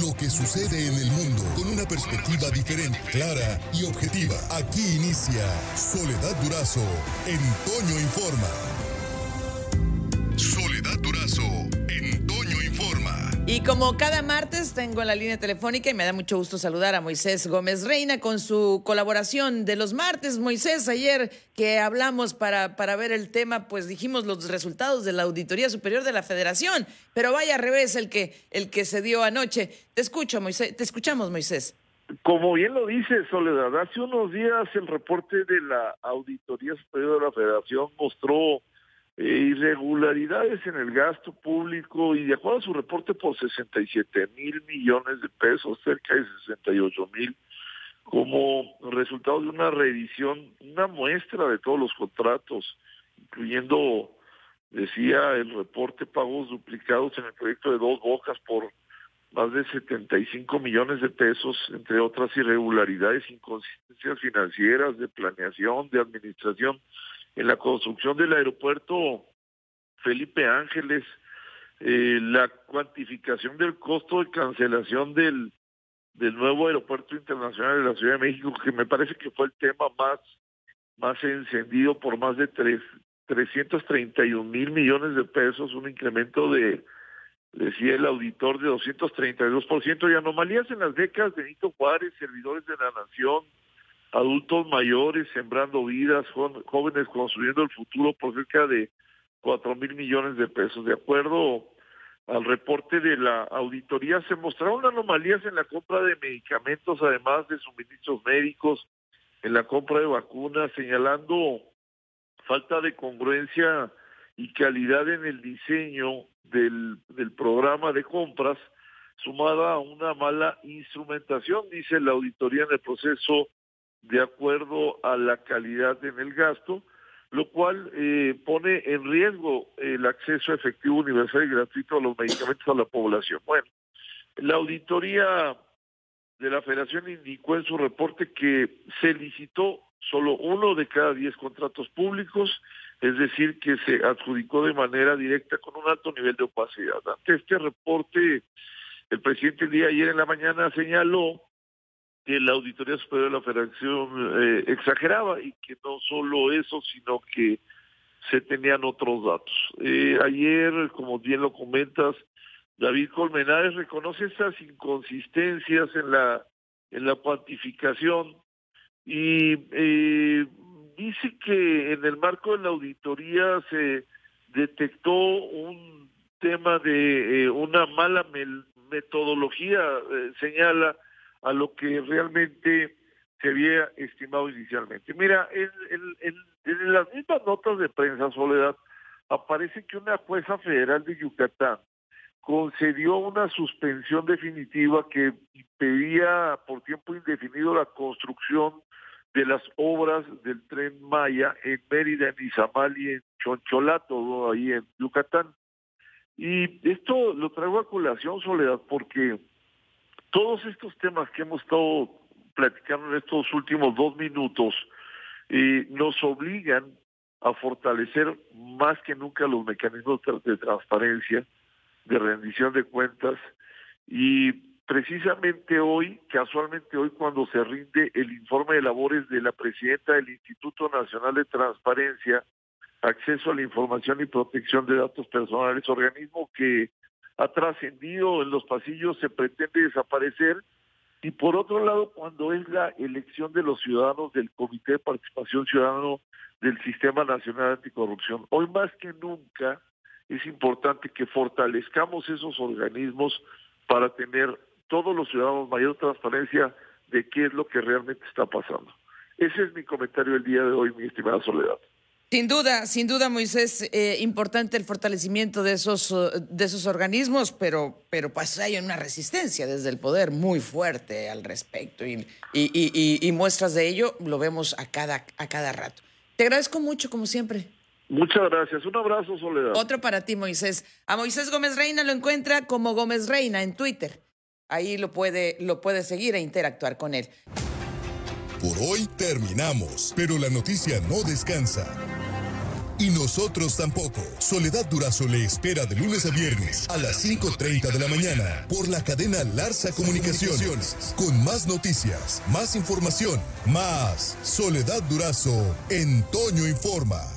lo que sucede en el mundo con una perspectiva diferente, clara y objetiva. Aquí inicia Soledad Durazo en Toño Informa. Y como cada martes tengo en la línea telefónica y me da mucho gusto saludar a Moisés Gómez Reina con su colaboración de los martes. Moisés, ayer que hablamos para, para ver el tema, pues dijimos los resultados de la Auditoría Superior de la Federación, pero vaya al revés el que, el que se dio anoche. Te escucho, Moisés, te escuchamos, Moisés. Como bien lo dice Soledad, hace unos días el reporte de la Auditoría Superior de la Federación mostró irregularidades en el gasto público y de acuerdo a su reporte por 67 mil millones de pesos, cerca de 68 mil, como resultado de una revisión, una muestra de todos los contratos, incluyendo, decía el reporte, pagos duplicados en el proyecto de dos bocas por más de 75 millones de pesos, entre otras irregularidades, inconsistencias financieras, de planeación, de administración en la construcción del aeropuerto Felipe Ángeles, eh, la cuantificación del costo de cancelación del, del nuevo aeropuerto internacional de la Ciudad de México, que me parece que fue el tema más, más encendido por más de tres, 331 mil millones de pesos, un incremento de, decía el auditor, de 232%, y anomalías en las becas de Nito Juárez, servidores de la nación, adultos mayores sembrando vidas, jóvenes construyendo el futuro por cerca de cuatro mil millones de pesos. De acuerdo al reporte de la auditoría, se mostraron anomalías en la compra de medicamentos, además de suministros médicos, en la compra de vacunas, señalando falta de congruencia y calidad en el diseño del, del programa de compras, sumada a una mala instrumentación, dice la auditoría en el proceso de acuerdo a la calidad en el gasto, lo cual eh, pone en riesgo el acceso efectivo, universal y gratuito a los medicamentos a la población. Bueno, la auditoría de la Federación indicó en su reporte que se licitó solo uno de cada diez contratos públicos, es decir, que se adjudicó de manera directa con un alto nivel de opacidad. Ante este reporte, el presidente el día ayer en la mañana señaló que la Auditoría Superior de la Federación eh, exageraba y que no solo eso, sino que se tenían otros datos. Eh, ayer, como bien lo comentas, David Colmenares reconoce esas inconsistencias en la en la cuantificación y eh, dice que en el marco de la auditoría se detectó un tema de una mala metodología, señala, a lo que realmente se había estimado inicialmente. Mira, en, en, las mismas notas de prensa, Soledad, aparece que una jueza federal de Yucatán concedió una suspensión definitiva que impedía por tiempo indefinido la construcción de las obras del tren Maya en Mérida, en Izamal y en Choncholato, ahí en Yucatán. Y esto lo traigo a colación, Soledad, porque todos estos temas que hemos estado platicando en estos últimos dos minutos eh, nos obligan a fortalecer más que nunca los mecanismos de transparencia, de rendición de cuentas y precisamente hoy, casualmente hoy cuando se rinde el informe de labores de la presidenta del Instituto Nacional de Transparencia, Acceso a la Información y Protección de Datos Personales, organismo que ha trascendido en los pasillos, se pretende desaparecer. Y por otro lado, cuando es la elección de los ciudadanos del Comité de Participación Ciudadano del Sistema Nacional Anticorrupción, hoy más que nunca es importante que fortalezcamos esos organismos para tener todos los ciudadanos mayor transparencia de qué es lo que realmente está pasando. Ese es mi comentario el día de hoy, mi estimada Soledad. Sin duda, sin duda, Moisés, eh, importante el fortalecimiento de esos, eh, de esos organismos, pero, pero pues hay una resistencia desde el poder muy fuerte al respecto y, y, y, muestras de ello lo vemos a cada, a cada rato. Te agradezco mucho, como siempre. Muchas gracias. Un abrazo, Soledad. Otro para ti, Moisés. A Moisés Gómez Reina lo encuentra como Gómez Reina en Twitter. Ahí lo puede, lo puede seguir e interactuar con él. Por hoy terminamos, pero la noticia no descansa Y nosotros tampoco. Soledad Durazo le espera de lunes a viernes a las 5.30 de la mañana por la cadena Larsa Comunicaciones. Con más noticias, más información, más Soledad Durazo en Toño Informa.